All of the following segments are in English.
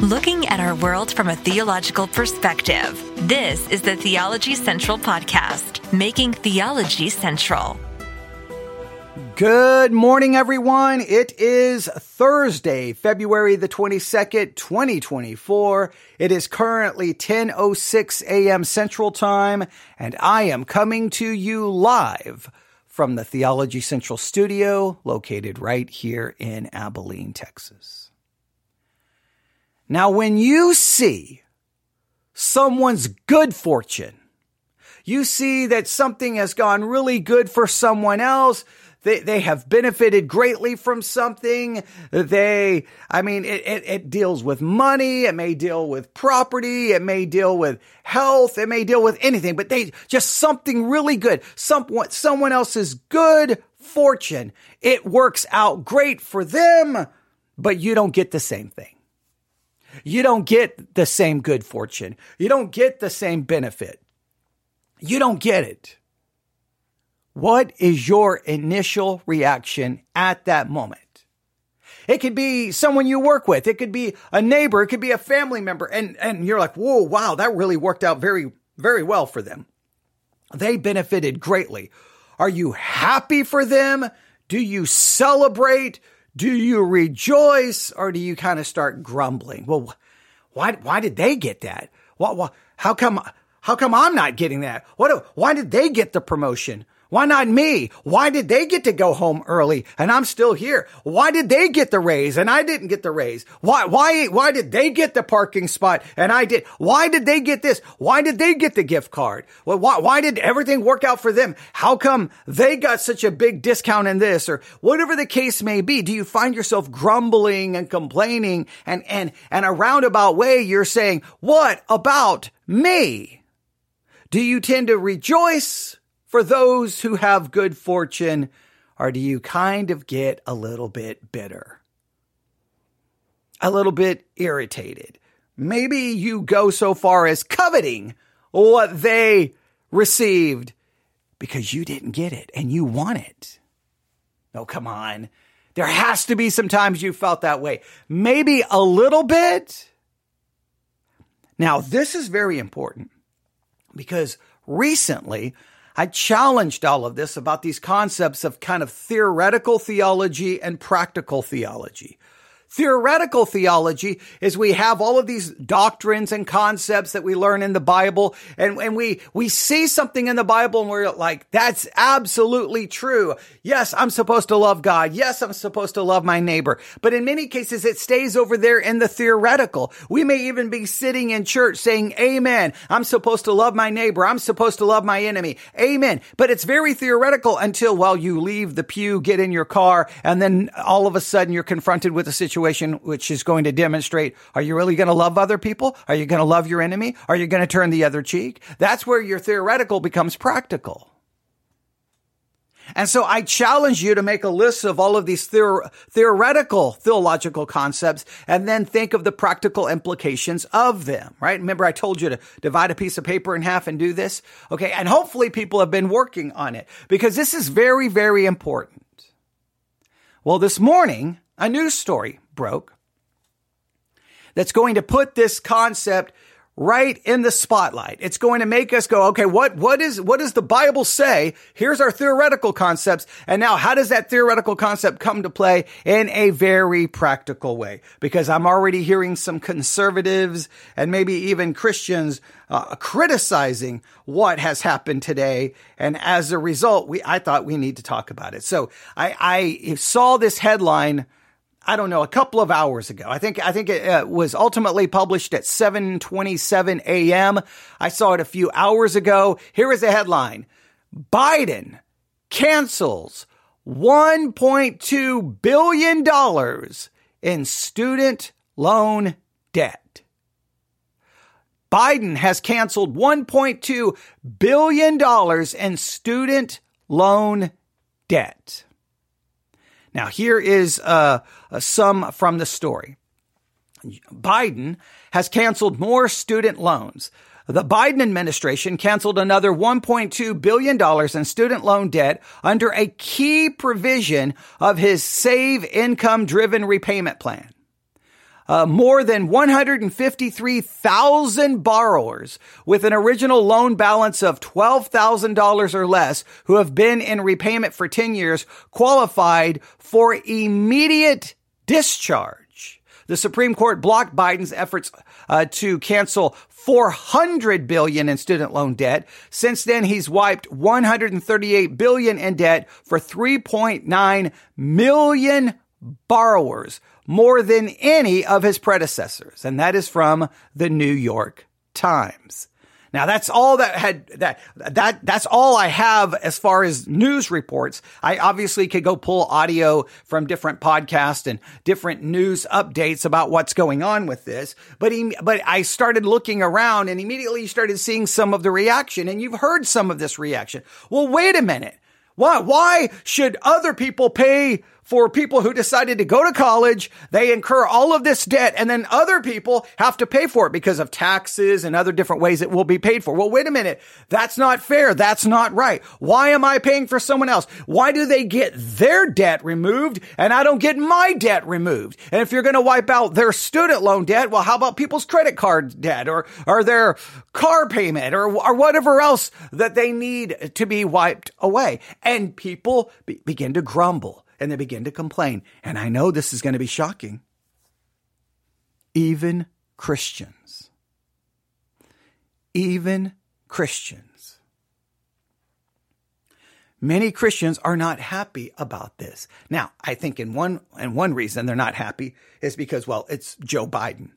looking at our world from a theological perspective. This is the Theology Central Podcast, making theology central. Good morning, everyone. It is Thursday, February the 22nd, 2024. It is currently 10.06 a.m. Central Time, and I am coming to you live from the Theology Central studio located right here in Abilene, Texas. Now, when you see someone's good fortune, you see that something has gone really good for someone else, they, they have benefited greatly from something. They, I mean, it, it, it deals with money. It may deal with property. It may deal with health. It may deal with anything, but they just something really good. Someone, someone else's good fortune. It works out great for them, but you don't get the same thing. You don't get the same good fortune. You don't get the same benefit. You don't get it. What is your initial reaction at that moment? It could be someone you work with. It could be a neighbor. It could be a family member. And, and you're like, whoa, wow, that really worked out very, very well for them. They benefited greatly. Are you happy for them? Do you celebrate? Do you rejoice? Or do you kind of start grumbling? Well, why, why did they get that? What, what, how come, how come I'm not getting that? What, why did they get the promotion? Why not me? Why did they get to go home early and I'm still here? Why did they get the raise and I didn't get the raise? Why, why, why did they get the parking spot and I did? Why did they get this? Why did they get the gift card? Well, why, why did everything work out for them? How come they got such a big discount in this or whatever the case may be? Do you find yourself grumbling and complaining and, and, and a roundabout way you're saying, what about me? Do you tend to rejoice for those who have good fortune, or do you kind of get a little bit bitter? A little bit irritated? Maybe you go so far as coveting what they received because you didn't get it and you want it. Oh, come on. There has to be some times you felt that way. Maybe a little bit. Now, this is very important because recently I challenged all of this about these concepts of kind of theoretical theology and practical theology. Theoretical theology is we have all of these doctrines and concepts that we learn in the Bible and, and we, we see something in the Bible and we're like, that's absolutely true. Yes, I'm supposed to love God. Yes, I'm supposed to love my neighbor. But in many cases, it stays over there in the theoretical. We may even be sitting in church saying, amen. I'm supposed to love my neighbor. I'm supposed to love my enemy. Amen. But it's very theoretical until, well, you leave the pew, get in your car, and then all of a sudden you're confronted with a situation situation which is going to demonstrate are you really going to love other people? Are you going to love your enemy? Are you going to turn the other cheek? That's where your theoretical becomes practical. And so I challenge you to make a list of all of these theor- theoretical theological concepts and then think of the practical implications of them, right? Remember I told you to divide a piece of paper in half and do this? Okay. And hopefully people have been working on it because this is very, very important. Well, this morning, a news story broke that's going to put this concept right in the spotlight. It's going to make us go, okay, what, what is, what does the Bible say? Here's our theoretical concepts. And now how does that theoretical concept come to play in a very practical way? Because I'm already hearing some conservatives and maybe even Christians uh, criticizing what has happened today. And as a result, we, I thought we need to talk about it. So I, I saw this headline I don't know, a couple of hours ago. I think, I think it uh, was ultimately published at 727 a.m. I saw it a few hours ago. Here is the headline. Biden cancels $1.2 billion in student loan debt. Biden has canceled $1.2 billion in student loan debt. Now, here is uh, some from the story. Biden has canceled more student loans. The Biden administration canceled another $1.2 billion in student loan debt under a key provision of his Save Income Driven Repayment Plan. Uh, more than 153,000 borrowers with an original loan balance of $12,000 or less who have been in repayment for 10 years qualified for immediate discharge. The Supreme Court blocked Biden's efforts uh, to cancel 400 billion in student loan debt. Since then, he's wiped 138 billion in debt for 3.9 million borrowers, more than any of his predecessors. And that is from the New York Times. Now that's all that had that that that's all I have as far as news reports. I obviously could go pull audio from different podcasts and different news updates about what's going on with this. But he, but I started looking around and immediately started seeing some of the reaction and you've heard some of this reaction. Well, wait a minute. Why why should other people pay for people who decided to go to college. They incur all of this debt and then other people have to pay for it because of taxes and other different ways it will be paid for. Well, wait a minute. That's not fair. That's not right. Why am I paying for someone else? Why do they get their debt removed and I don't get my debt removed? And if you're going to wipe out their student loan debt, well, how about people's credit card debt or, or their car payment or, or whatever else that they need to be wiped away? And people be, begin to grumble and they begin to complain. And I know this is going to be shocking. Even Christians, even Christians, many Christians are not happy about this. Now, I think in one, and one reason they're not happy is because, well, it's Joe Biden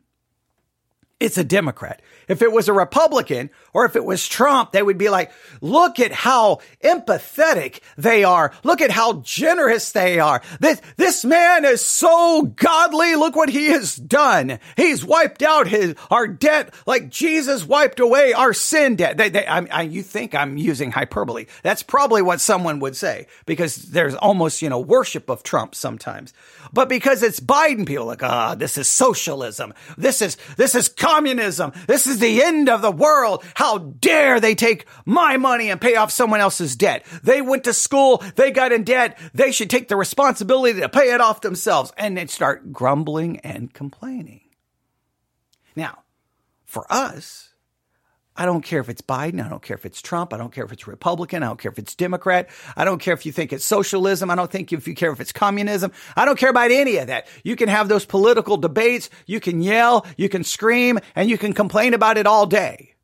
it's a Democrat. If it was a Republican or if it was Trump, they would be like, look at how empathetic they are. Look at how generous they are. This, this man is so godly. Look what he has done. He's wiped out his, our debt like Jesus wiped away our sin debt. They, they, I, I, you think I'm using hyperbole. That's probably what someone would say because there's almost, you know, worship of Trump sometimes. But because it's Biden, people like, ah, oh, this is socialism. This is, this is communism. This is the end of the world. How dare they take my money and pay off someone else's debt? They went to school. They got in debt. They should take the responsibility to pay it off themselves and then start grumbling and complaining. Now, for us, I don't care if it's Biden. I don't care if it's Trump. I don't care if it's Republican. I don't care if it's Democrat. I don't care if you think it's socialism. I don't think if you care if it's communism. I don't care about any of that. You can have those political debates. You can yell, you can scream, and you can complain about it all day.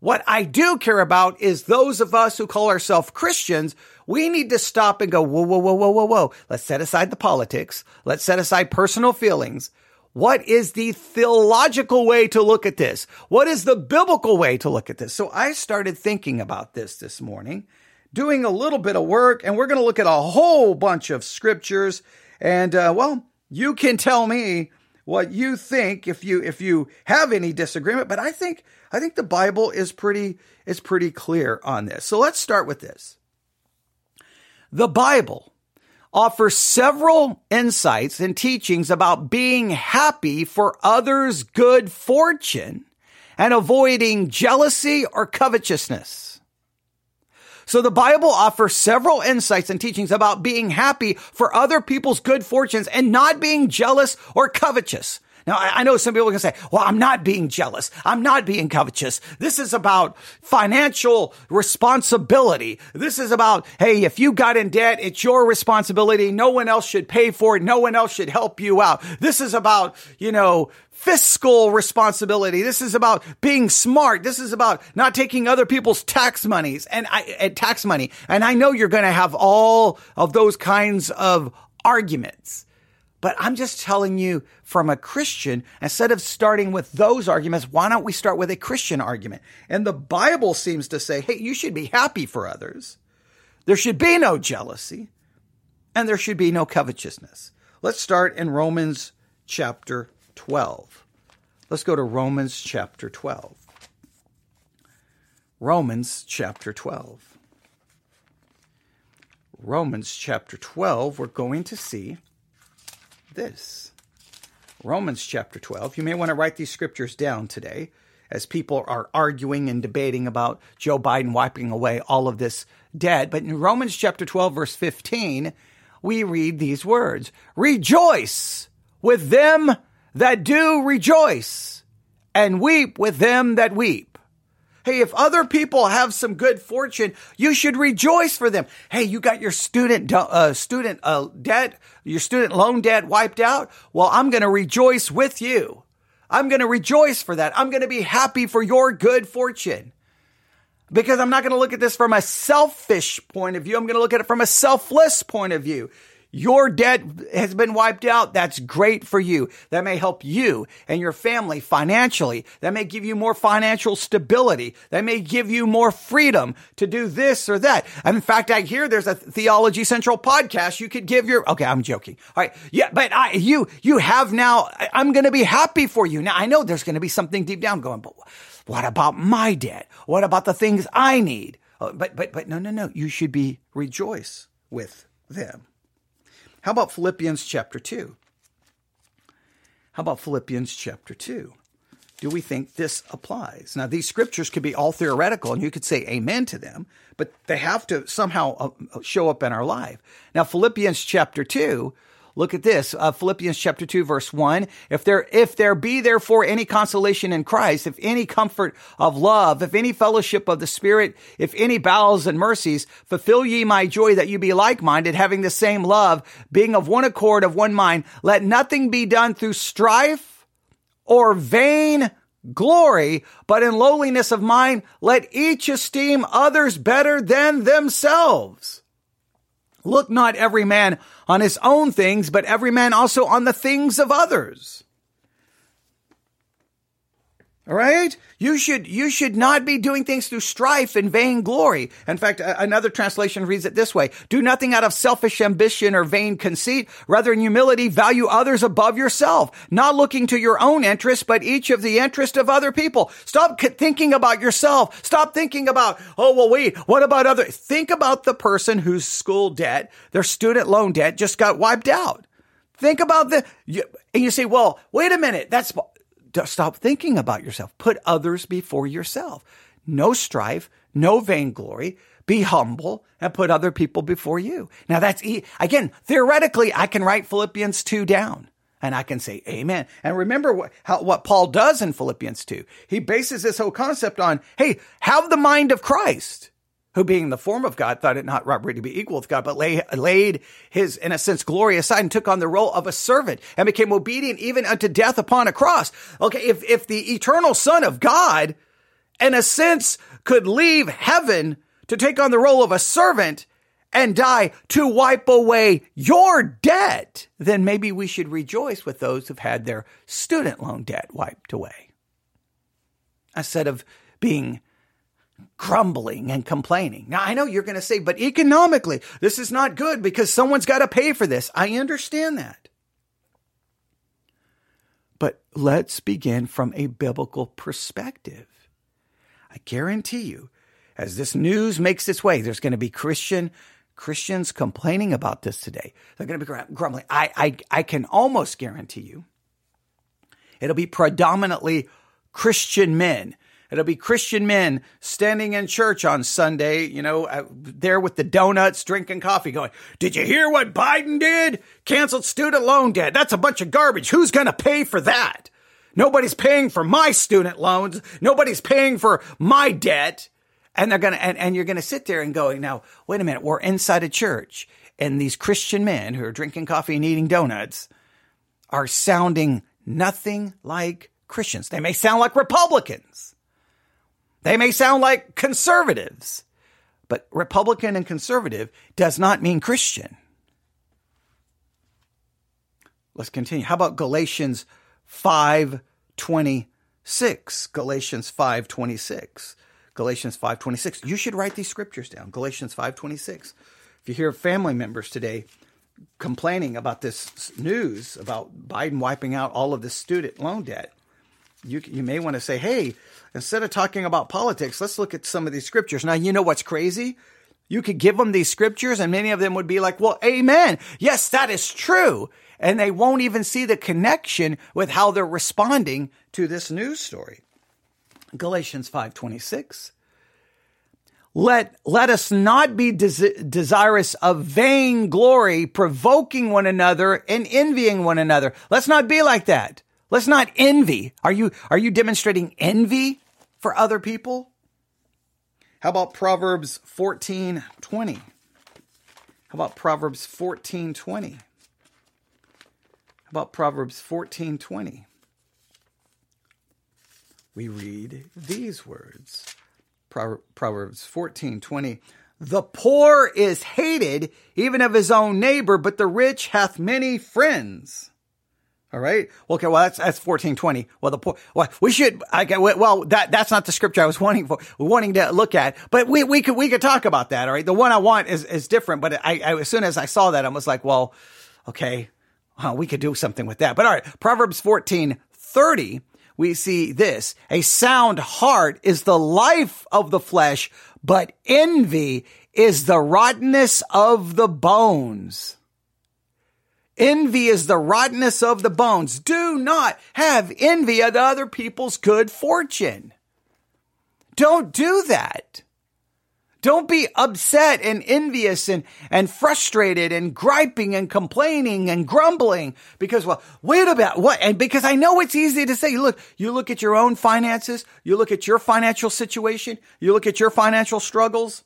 What I do care about is those of us who call ourselves Christians. We need to stop and go, whoa, whoa, whoa, whoa, whoa, whoa. Let's set aside the politics. Let's set aside personal feelings. What is the theological way to look at this? What is the biblical way to look at this? So I started thinking about this this morning, doing a little bit of work, and we're going to look at a whole bunch of scriptures. And uh, well, you can tell me what you think if you if you have any disagreement. But I think I think the Bible is pretty is pretty clear on this. So let's start with this. The Bible offers several insights and teachings about being happy for others' good fortune and avoiding jealousy or covetousness. So the Bible offers several insights and teachings about being happy for other people's good fortunes and not being jealous or covetous. Now, I know some people can say, well, I'm not being jealous. I'm not being covetous. This is about financial responsibility. This is about, hey, if you got in debt, it's your responsibility. No one else should pay for it. No one else should help you out. This is about, you know, fiscal responsibility. This is about being smart. This is about not taking other people's tax monies and, I, and tax money. And I know you're going to have all of those kinds of arguments. But I'm just telling you from a Christian, instead of starting with those arguments, why don't we start with a Christian argument? And the Bible seems to say, hey, you should be happy for others. There should be no jealousy and there should be no covetousness. Let's start in Romans chapter 12. Let's go to Romans chapter 12. Romans chapter 12. Romans chapter 12, we're going to see this Romans chapter 12. You may want to write these scriptures down today as people are arguing and debating about Joe Biden wiping away all of this debt. But in Romans chapter 12, verse 15, we read these words Rejoice with them that do rejoice and weep with them that weep. Hey, if other people have some good fortune, you should rejoice for them. Hey, you got your student uh, student uh, debt, your student loan debt wiped out. Well, I'm going to rejoice with you. I'm going to rejoice for that. I'm going to be happy for your good fortune. Because I'm not going to look at this from a selfish point of view. I'm going to look at it from a selfless point of view. Your debt has been wiped out. That's great for you. That may help you and your family financially. That may give you more financial stability. That may give you more freedom to do this or that. And in fact, I hear there's a Theology Central podcast you could give your, okay, I'm joking. All right. Yeah, but I, you, you have now, I'm going to be happy for you. Now I know there's going to be something deep down going, but what about my debt? What about the things I need? Oh, but, but, but no, no, no. You should be rejoice with them. How about Philippians chapter 2? How about Philippians chapter 2? Do we think this applies? Now, these scriptures could be all theoretical and you could say amen to them, but they have to somehow uh, show up in our life. Now, Philippians chapter 2 Look at this, uh, Philippians chapter 2 verse 1. If there, if there be therefore any consolation in Christ, if any comfort of love, if any fellowship of the Spirit, if any bowels and mercies, fulfill ye my joy that you be like-minded, having the same love, being of one accord, of one mind. Let nothing be done through strife or vain glory, but in lowliness of mind, let each esteem others better than themselves. Look not every man on his own things, but every man also on the things of others. All right? You should, you should not be doing things through strife and vainglory. In fact, another translation reads it this way. Do nothing out of selfish ambition or vain conceit. Rather, in humility, value others above yourself, not looking to your own interest, but each of the interest of other people. Stop thinking about yourself. Stop thinking about, oh, well, wait, what about other? Think about the person whose school debt, their student loan debt just got wiped out. Think about the, and you say, well, wait a minute. That's, stop thinking about yourself. Put others before yourself. No strife, no vainglory. Be humble and put other people before you. Now that's, e- again, theoretically, I can write Philippians 2 down and I can say amen. And remember what, how, what Paul does in Philippians 2. He bases this whole concept on, hey, have the mind of Christ who being the form of God thought it not robbery to be equal with God, but lay, laid his, in a sense, glory aside and took on the role of a servant and became obedient even unto death upon a cross. Okay. If, if the eternal son of God, in a sense, could leave heaven to take on the role of a servant and die to wipe away your debt, then maybe we should rejoice with those who've had their student loan debt wiped away. Instead of being grumbling and complaining. Now, I know you're going to say, but economically, this is not good because someone's got to pay for this. I understand that. But let's begin from a biblical perspective. I guarantee you, as this news makes its way, there's going to be Christian Christians complaining about this today. They're going to be grumbling. I, I, I can almost guarantee you it'll be predominantly Christian men It'll be Christian men standing in church on Sunday, you know, uh, there with the donuts, drinking coffee, going, Did you hear what Biden did? Canceled student loan debt. That's a bunch of garbage. Who's going to pay for that? Nobody's paying for my student loans. Nobody's paying for my debt. And they're going to, and, and you're going to sit there and going, now, wait a minute. We're inside a church and these Christian men who are drinking coffee and eating donuts are sounding nothing like Christians. They may sound like Republicans. They may sound like conservatives, but Republican and conservative does not mean Christian. Let's continue. How about Galatians 5:26? Galatians 5:26. Galatians 5:26. You should write these scriptures down. Galatians 5:26. If you hear family members today complaining about this news about Biden wiping out all of the student loan debt, you you may want to say, "Hey, instead of talking about politics, let's look at some of these scriptures." Now, you know what's crazy? You could give them these scriptures and many of them would be like, "Well, amen. Yes, that is true." And they won't even see the connection with how they're responding to this news story. Galatians 5:26 let, let us not be des- desirous of vain glory, provoking one another and envying one another. Let's not be like that. Let's not envy. Are you, are you demonstrating envy for other people? How about Proverbs 14 20? How about Proverbs 14 20? How about Proverbs 14 20? We read these words Proverbs 14 20. The poor is hated even of his own neighbor, but the rich hath many friends. All right. Okay. Well, that's that's fourteen twenty. Well, the poor. Well, we should. I well that that's not the scripture I was wanting for wanting to look at. But we we could we could talk about that. All right. The one I want is is different. But I, I as soon as I saw that, I was like, well, okay, huh, we could do something with that. But all right. Proverbs fourteen thirty. We see this. A sound heart is the life of the flesh, but envy is the rottenness of the bones. Envy is the rottenness of the bones. Do not have envy at other people's good fortune. Don't do that. Don't be upset and envious and, and frustrated and griping and complaining and grumbling because, well, wait a about what? And because I know it's easy to say, look, you look at your own finances, you look at your financial situation, you look at your financial struggles.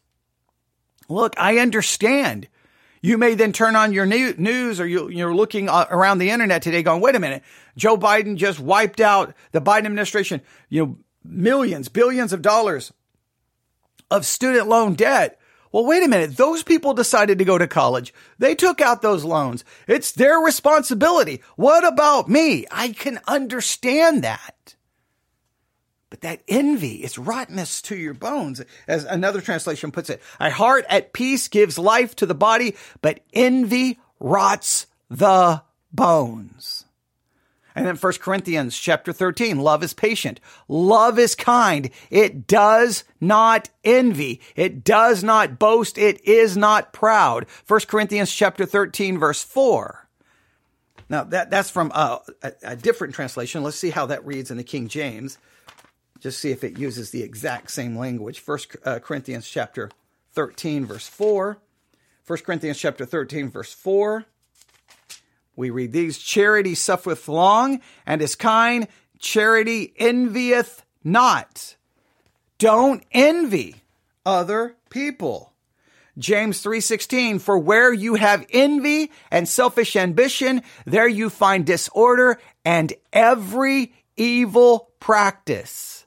Look, I understand. You may then turn on your news or you, are looking uh, around the internet today going, wait a minute, Joe Biden just wiped out the Biden administration, you know, millions, billions of dollars of student loan debt. Well, wait a minute. Those people decided to go to college. They took out those loans. It's their responsibility. What about me? I can understand that. But that envy is rottenness to your bones, as another translation puts it. A heart at peace gives life to the body, but envy rots the bones. And then 1 Corinthians chapter 13, love is patient. Love is kind. It does not envy. It does not boast. It is not proud. 1 Corinthians chapter 13 verse 4. Now that, that's from a, a, a different translation. Let's see how that reads in the King James just see if it uses the exact same language. First uh, Corinthians chapter 13 verse 4. 1 Corinthians chapter 13 verse 4. We read these, charity suffereth long and is kind, charity envieth not. Don't envy other people. James 3:16 For where you have envy and selfish ambition there you find disorder and every evil practice.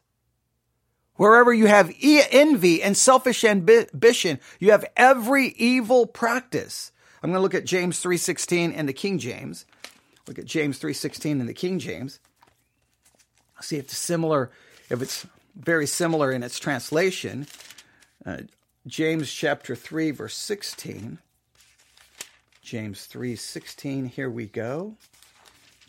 Wherever you have envy and selfish ambition, you have every evil practice. I'm going to look at James 3:16 in the King James. Look at James 3:16 in the King James. See if it's similar, if it's very similar in its translation. Uh, James chapter 3 verse 16. James 3:16 here we go.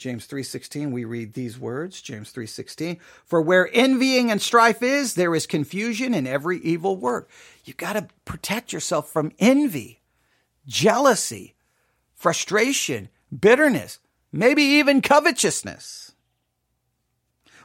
James 3:16 we read these words, James 3:16, for where envying and strife is, there is confusion in every evil work. You got to protect yourself from envy, jealousy, frustration, bitterness, maybe even covetousness.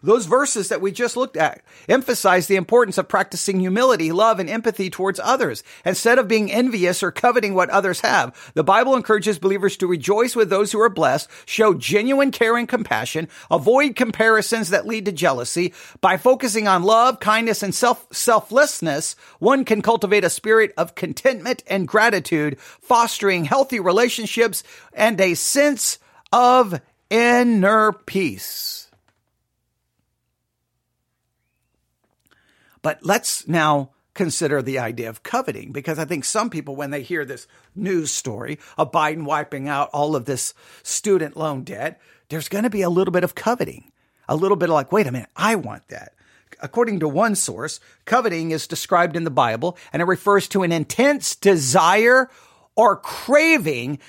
Those verses that we just looked at emphasize the importance of practicing humility, love, and empathy towards others. Instead of being envious or coveting what others have, the Bible encourages believers to rejoice with those who are blessed, show genuine care and compassion, avoid comparisons that lead to jealousy. By focusing on love, kindness, and self selflessness, one can cultivate a spirit of contentment and gratitude, fostering healthy relationships and a sense of inner peace. But let's now consider the idea of coveting because I think some people, when they hear this news story of Biden wiping out all of this student loan debt, there's going to be a little bit of coveting, a little bit of like, wait a minute, I want that. According to one source, coveting is described in the Bible and it refers to an intense desire or craving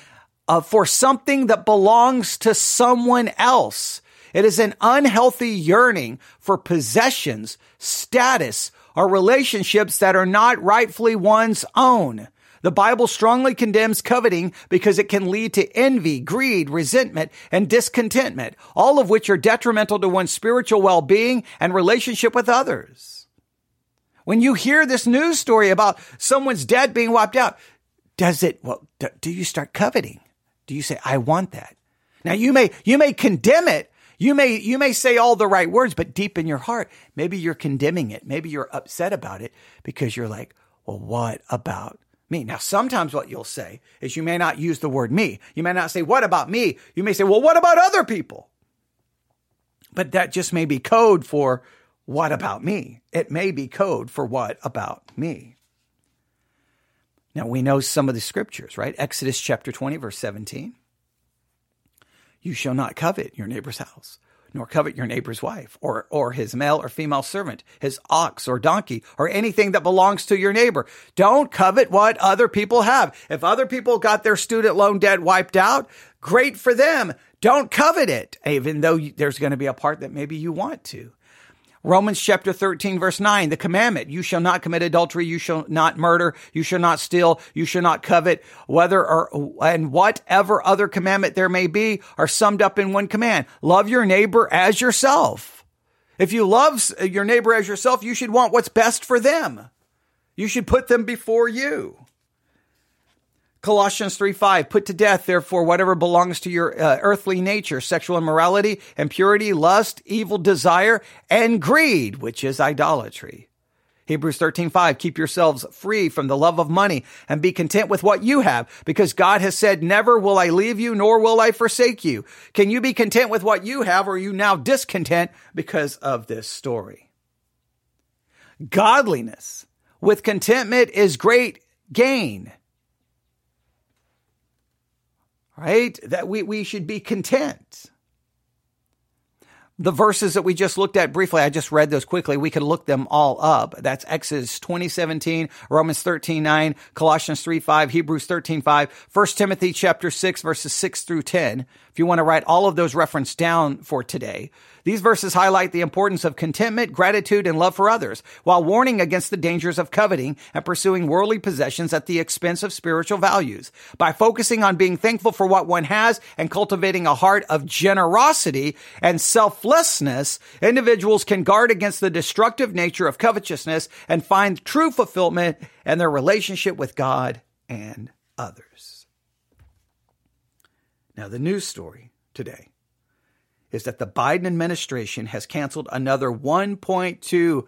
uh, for something that belongs to someone else. It is an unhealthy yearning for possessions, status, or relationships that are not rightfully one's own. The Bible strongly condemns coveting because it can lead to envy, greed, resentment, and discontentment, all of which are detrimental to one's spiritual well-being and relationship with others. When you hear this news story about someone's debt being wiped out, does it, well, do you start coveting? Do you say, I want that? Now you may, you may condemn it You may, you may say all the right words, but deep in your heart, maybe you're condemning it. Maybe you're upset about it because you're like, well, what about me? Now, sometimes what you'll say is you may not use the word me. You may not say, what about me? You may say, well, what about other people? But that just may be code for what about me? It may be code for what about me? Now we know some of the scriptures, right? Exodus chapter 20, verse 17. You shall not covet your neighbor's house, nor covet your neighbor's wife, or, or his male or female servant, his ox or donkey, or anything that belongs to your neighbor. Don't covet what other people have. If other people got their student loan debt wiped out, great for them. Don't covet it, even though there's going to be a part that maybe you want to. Romans chapter 13 verse 9, the commandment, you shall not commit adultery, you shall not murder, you shall not steal, you shall not covet, whether or, and whatever other commandment there may be are summed up in one command. Love your neighbor as yourself. If you love your neighbor as yourself, you should want what's best for them. You should put them before you. Colossians 3 5, put to death, therefore, whatever belongs to your uh, earthly nature, sexual immorality, impurity, lust, evil desire, and greed, which is idolatry. Hebrews 13, 5, keep yourselves free from the love of money and be content with what you have, because God has said, never will I leave you, nor will I forsake you. Can you be content with what you have, or are you now discontent because of this story? Godliness with contentment is great gain right? That we, we should be content. The verses that we just looked at briefly, I just read those quickly. We could look them all up. That's Exodus 2017, Romans 13, 9, Colossians 3, 5, Hebrews 13, 5, 1 Timothy chapter 6, verses 6 through 10. If you want to write all of those reference down for today, these verses highlight the importance of contentment, gratitude, and love for others, while warning against the dangers of coveting and pursuing worldly possessions at the expense of spiritual values. By focusing on being thankful for what one has and cultivating a heart of generosity and selflessness, individuals can guard against the destructive nature of covetousness and find true fulfillment in their relationship with God and others. Now, the news story today is that the Biden administration has canceled another $1.2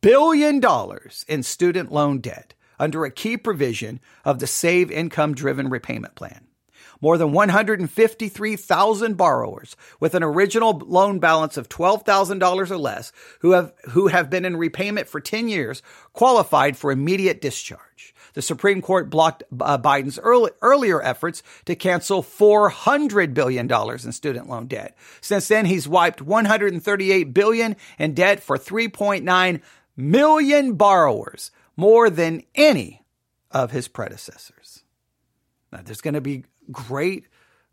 billion in student loan debt under a key provision of the Save Income Driven Repayment Plan. More than 153,000 borrowers with an original loan balance of $12,000 or less who have, who have been in repayment for 10 years qualified for immediate discharge. The Supreme Court blocked uh, Biden's early, earlier efforts to cancel $400 billion in student loan debt. Since then, he's wiped 138 billion in debt for 3.9 million borrowers, more than any of his predecessors. Now, there's going to be great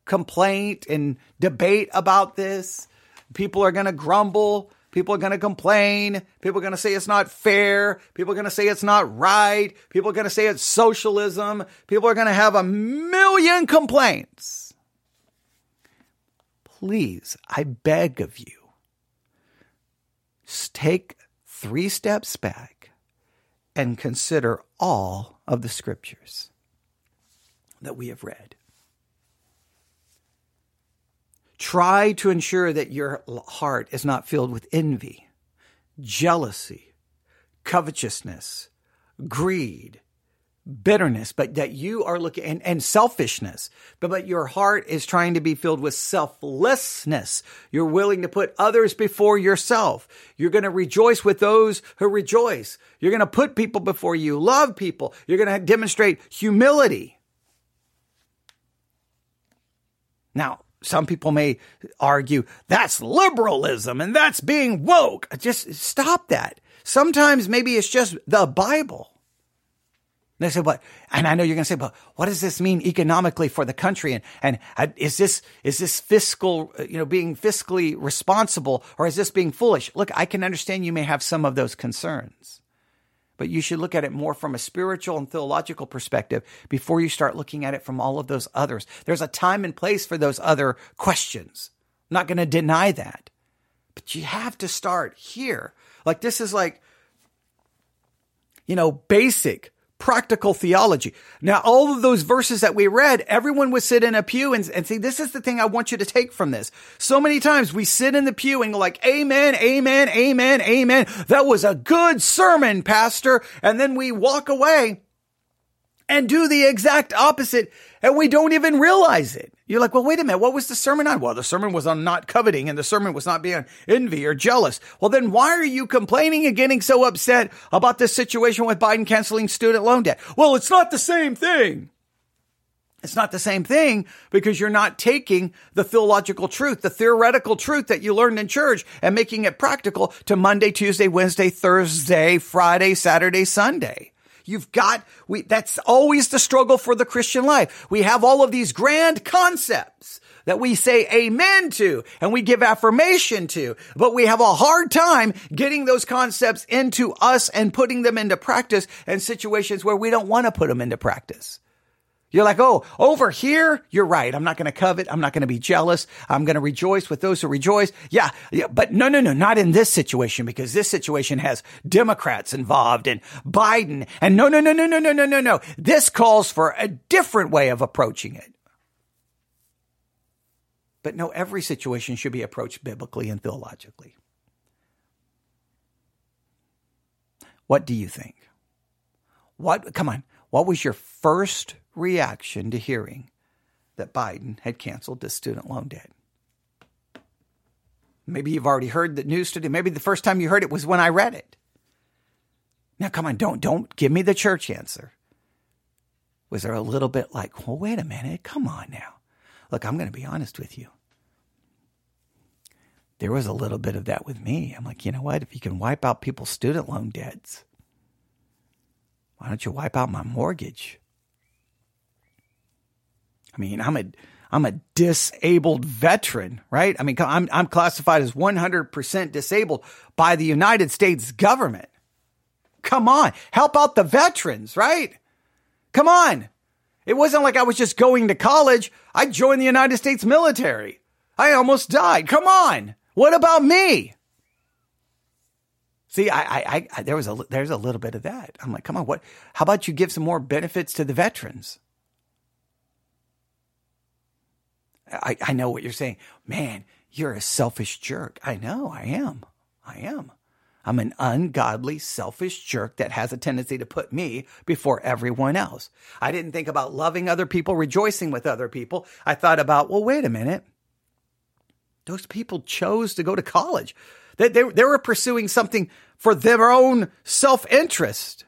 complaint and debate about this. People are going to grumble. People are going to complain. People are going to say it's not fair. People are going to say it's not right. People are going to say it's socialism. People are going to have a million complaints. Please, I beg of you, take three steps back and consider all of the scriptures that we have read. Try to ensure that your heart is not filled with envy, jealousy, covetousness, greed, bitterness, but that you are looking and, and selfishness, but, but your heart is trying to be filled with selflessness. You're willing to put others before yourself. You're going to rejoice with those who rejoice. You're going to put people before you, love people. You're going to demonstrate humility. Now, some people may argue that's liberalism and that's being woke. Just stop that. Sometimes maybe it's just the Bible. they say, but, and I know you're going to say, but what does this mean economically for the country? And, and is this, is this fiscal, you know, being fiscally responsible or is this being foolish? Look, I can understand you may have some of those concerns but you should look at it more from a spiritual and theological perspective before you start looking at it from all of those others. There's a time and place for those other questions. I'm not going to deny that. But you have to start here. Like this is like, you know, basic practical theology. Now, all of those verses that we read, everyone would sit in a pew and, and see, this is the thing I want you to take from this. So many times we sit in the pew and go like, amen, amen, amen, amen. That was a good sermon, pastor. And then we walk away and do the exact opposite and we don't even realize it. You're like, well, wait a minute. What was the sermon on? Well, the sermon was on not coveting and the sermon was not being envy or jealous. Well, then why are you complaining and getting so upset about this situation with Biden canceling student loan debt? Well, it's not the same thing. It's not the same thing because you're not taking the theological truth, the theoretical truth that you learned in church and making it practical to Monday, Tuesday, Wednesday, Thursday, Friday, Saturday, Sunday. You've got, we, that's always the struggle for the Christian life. We have all of these grand concepts that we say amen to and we give affirmation to, but we have a hard time getting those concepts into us and putting them into practice in situations where we don't want to put them into practice. You're like, oh, over here, you're right. I'm not going to covet. I'm not going to be jealous. I'm going to rejoice with those who rejoice. Yeah, yeah, but no, no, no, not in this situation because this situation has Democrats involved and Biden. And no, no, no, no, no, no, no, no, no. This calls for a different way of approaching it. But no, every situation should be approached biblically and theologically. What do you think? What, come on, what was your first reaction to hearing that Biden had canceled the student loan debt. Maybe you've already heard the news today. Maybe the first time you heard it was when I read it. Now, come on, don't don't give me the church answer. Was there a little bit like, well, wait a minute, come on now. Look, I'm going to be honest with you. There was a little bit of that with me. I'm like, you know what? If you can wipe out people's student loan debts, why don't you wipe out my mortgage? I mean, I'm a I'm a disabled veteran, right? I mean, I'm I'm classified as 100% disabled by the United States government. Come on, help out the veterans, right? Come on. It wasn't like I was just going to college. I joined the United States military. I almost died. Come on. What about me? See, I, I, I, there was a, there's a little bit of that. I'm like, come on, what? How about you give some more benefits to the veterans? I, I know what you're saying. Man, you're a selfish jerk. I know, I am. I am. I'm an ungodly, selfish jerk that has a tendency to put me before everyone else. I didn't think about loving other people, rejoicing with other people. I thought about, well, wait a minute. Those people chose to go to college. They, they, they were pursuing something for their own self interest.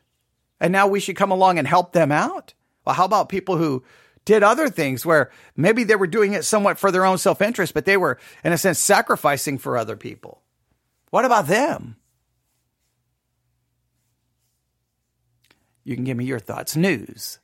And now we should come along and help them out? Well, how about people who did other things where maybe they were doing it somewhat for their own self interest, but they were, in a sense, sacrificing for other people. What about them? You can give me your thoughts. News,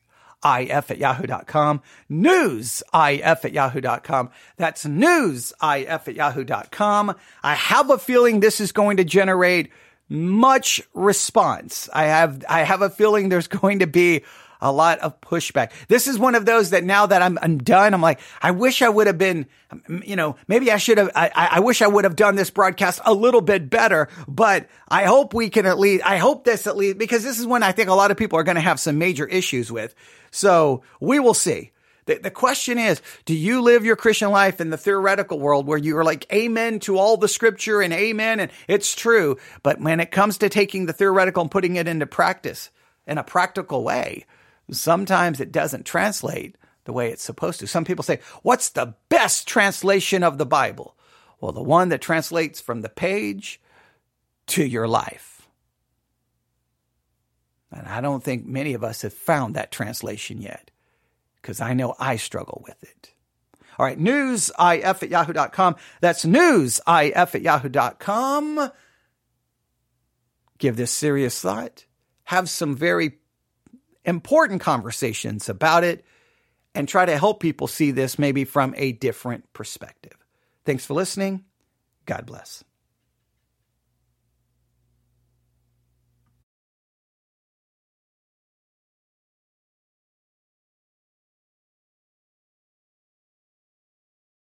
if at yahoo.com. News, if at yahoo.com. That's news, if at yahoo.com. I have a feeling this is going to generate much response. I have, I have a feeling there's going to be a lot of pushback. This is one of those that now that I'm, I'm done, I'm like, I wish I would have been, um, you know, maybe I should have, I, I wish I would have done this broadcast a little bit better, but I hope we can at least, I hope this at least, because this is one I think a lot of people are going to have some major issues with. So we will see. The, the question is, do you live your Christian life in the theoretical world where you are like, amen to all the scripture and amen and it's true. But when it comes to taking the theoretical and putting it into practice in a practical way, sometimes it doesn't translate the way it's supposed to. Some people say, What's the best translation of the Bible? Well, the one that translates from the page to your life. And I don't think many of us have found that translation yet because I know I struggle with it. All right, newsif at yahoo.com. That's newsif at yahoo.com. Give this serious thought. Have some very important conversations about it and try to help people see this maybe from a different perspective. Thanks for listening. God bless.